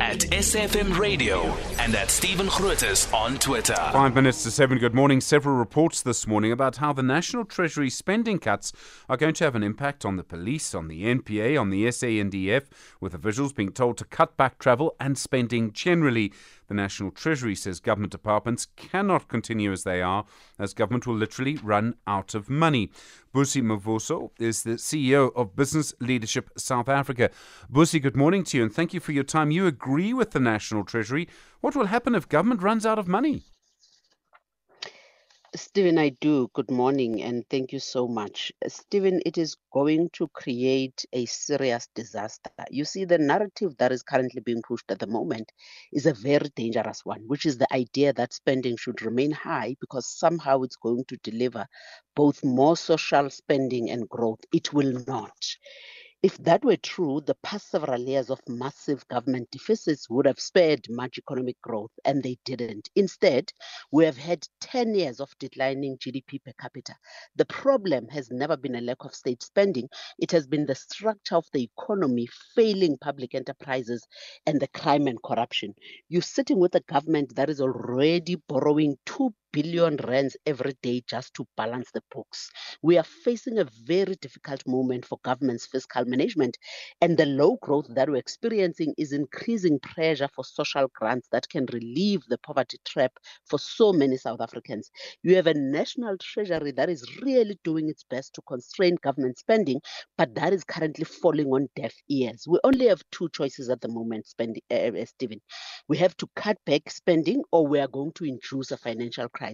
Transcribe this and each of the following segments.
at SFM Radio and at Stephen Grootes on Twitter. Five minutes to seven. Good morning. Several reports this morning about how the National Treasury spending cuts are going to have an impact on the police, on the NPA, on the SANDF, with officials being told to cut back travel and spending generally. The National Treasury says government departments cannot continue as they are, as government will literally run out of money. Busi Mavuso is the CEO of Business Leadership South Africa. Busi, good morning to you and thank you for your time. You agree with the National Treasury. What will happen if government runs out of money? Stephen, I do. Good morning and thank you so much. Stephen, it is going to create a serious disaster. You see, the narrative that is currently being pushed at the moment is a very dangerous one, which is the idea that spending should remain high because somehow it's going to deliver both more social spending and growth. It will not. If that were true, the past several years of massive government deficits would have spared much economic growth, and they didn't. Instead, we have had 10 years of declining GDP per capita. The problem has never been a lack of state spending, it has been the structure of the economy, failing public enterprises, and the crime and corruption. You're sitting with a government that is already borrowing 2 billion rands every day just to balance the books. We are facing a very difficult moment for government's fiscal management, and the low growth that we're experiencing is increasing pressure for social grants that can relieve the poverty trap for so many South Africans. You have a national treasury that is really doing its best to constrain government spending, but that is currently falling on deaf ears. We only have two choices at the moment, spending, uh, Stephen. We have to cut back spending, or we are going to induce a financial crisis.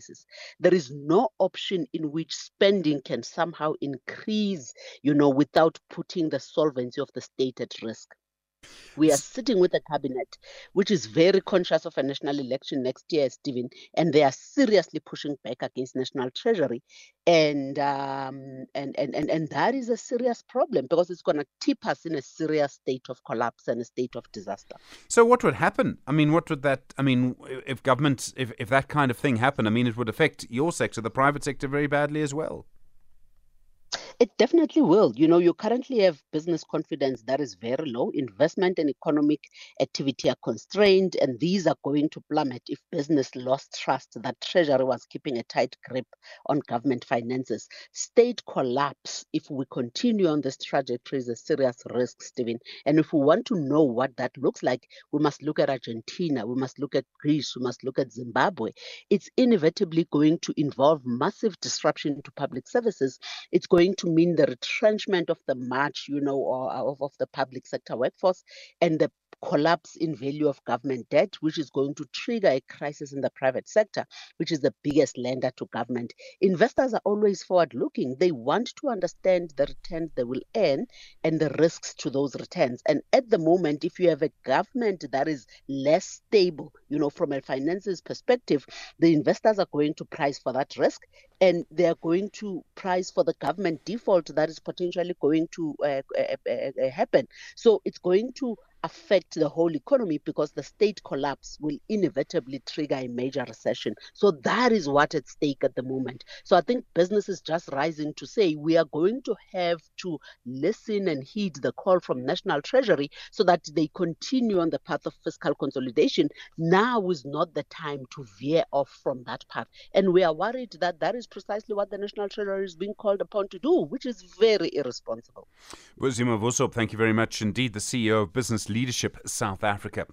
There is no option in which spending can somehow increase, you know, without putting the solvency of the state at risk. We are sitting with a cabinet which is very conscious of a national election next year, Stephen, and they are seriously pushing back against national treasury, and um, and, and and and that is a serious problem because it's going to tip us in a serious state of collapse and a state of disaster. So, what would happen? I mean, what would that? I mean, if government, if if that kind of thing happened, I mean, it would affect your sector, the private sector, very badly as well. It definitely will. You know, you currently have business confidence that is very low. Investment and economic activity are constrained, and these are going to plummet if business lost trust that Treasury was keeping a tight grip on government finances. State collapse, if we continue on this trajectory, is a serious risk, Stephen. And if we want to know what that looks like, we must look at Argentina, we must look at Greece, we must look at Zimbabwe. It's inevitably going to involve massive disruption to public services. It's going to to mean the retrenchment of the march, you know, or uh, of, of the public sector workforce and the collapse in value of government debt, which is going to trigger a crisis in the private sector, which is the biggest lender to government. Investors are always forward looking. They want to understand the returns they will earn and the risks to those returns. And at the moment, if you have a government that is less stable, you know, from a finances perspective, the investors are going to price for that risk and they are going to price for the government default that is potentially going to uh, uh, uh, happen. So it's going to affect the whole economy because the state collapse will inevitably trigger a major recession. So that is what at stake at the moment. So I think business is just rising to say we are going to have to listen and heed the call from National Treasury so that they continue on the path of fiscal consolidation. Now is not the time to veer off from that path. And we are worried that that is precisely what the National Treasury is being called upon to do, which is very irresponsible. Thank you very much indeed, the CEO of Business Leadership South Africa.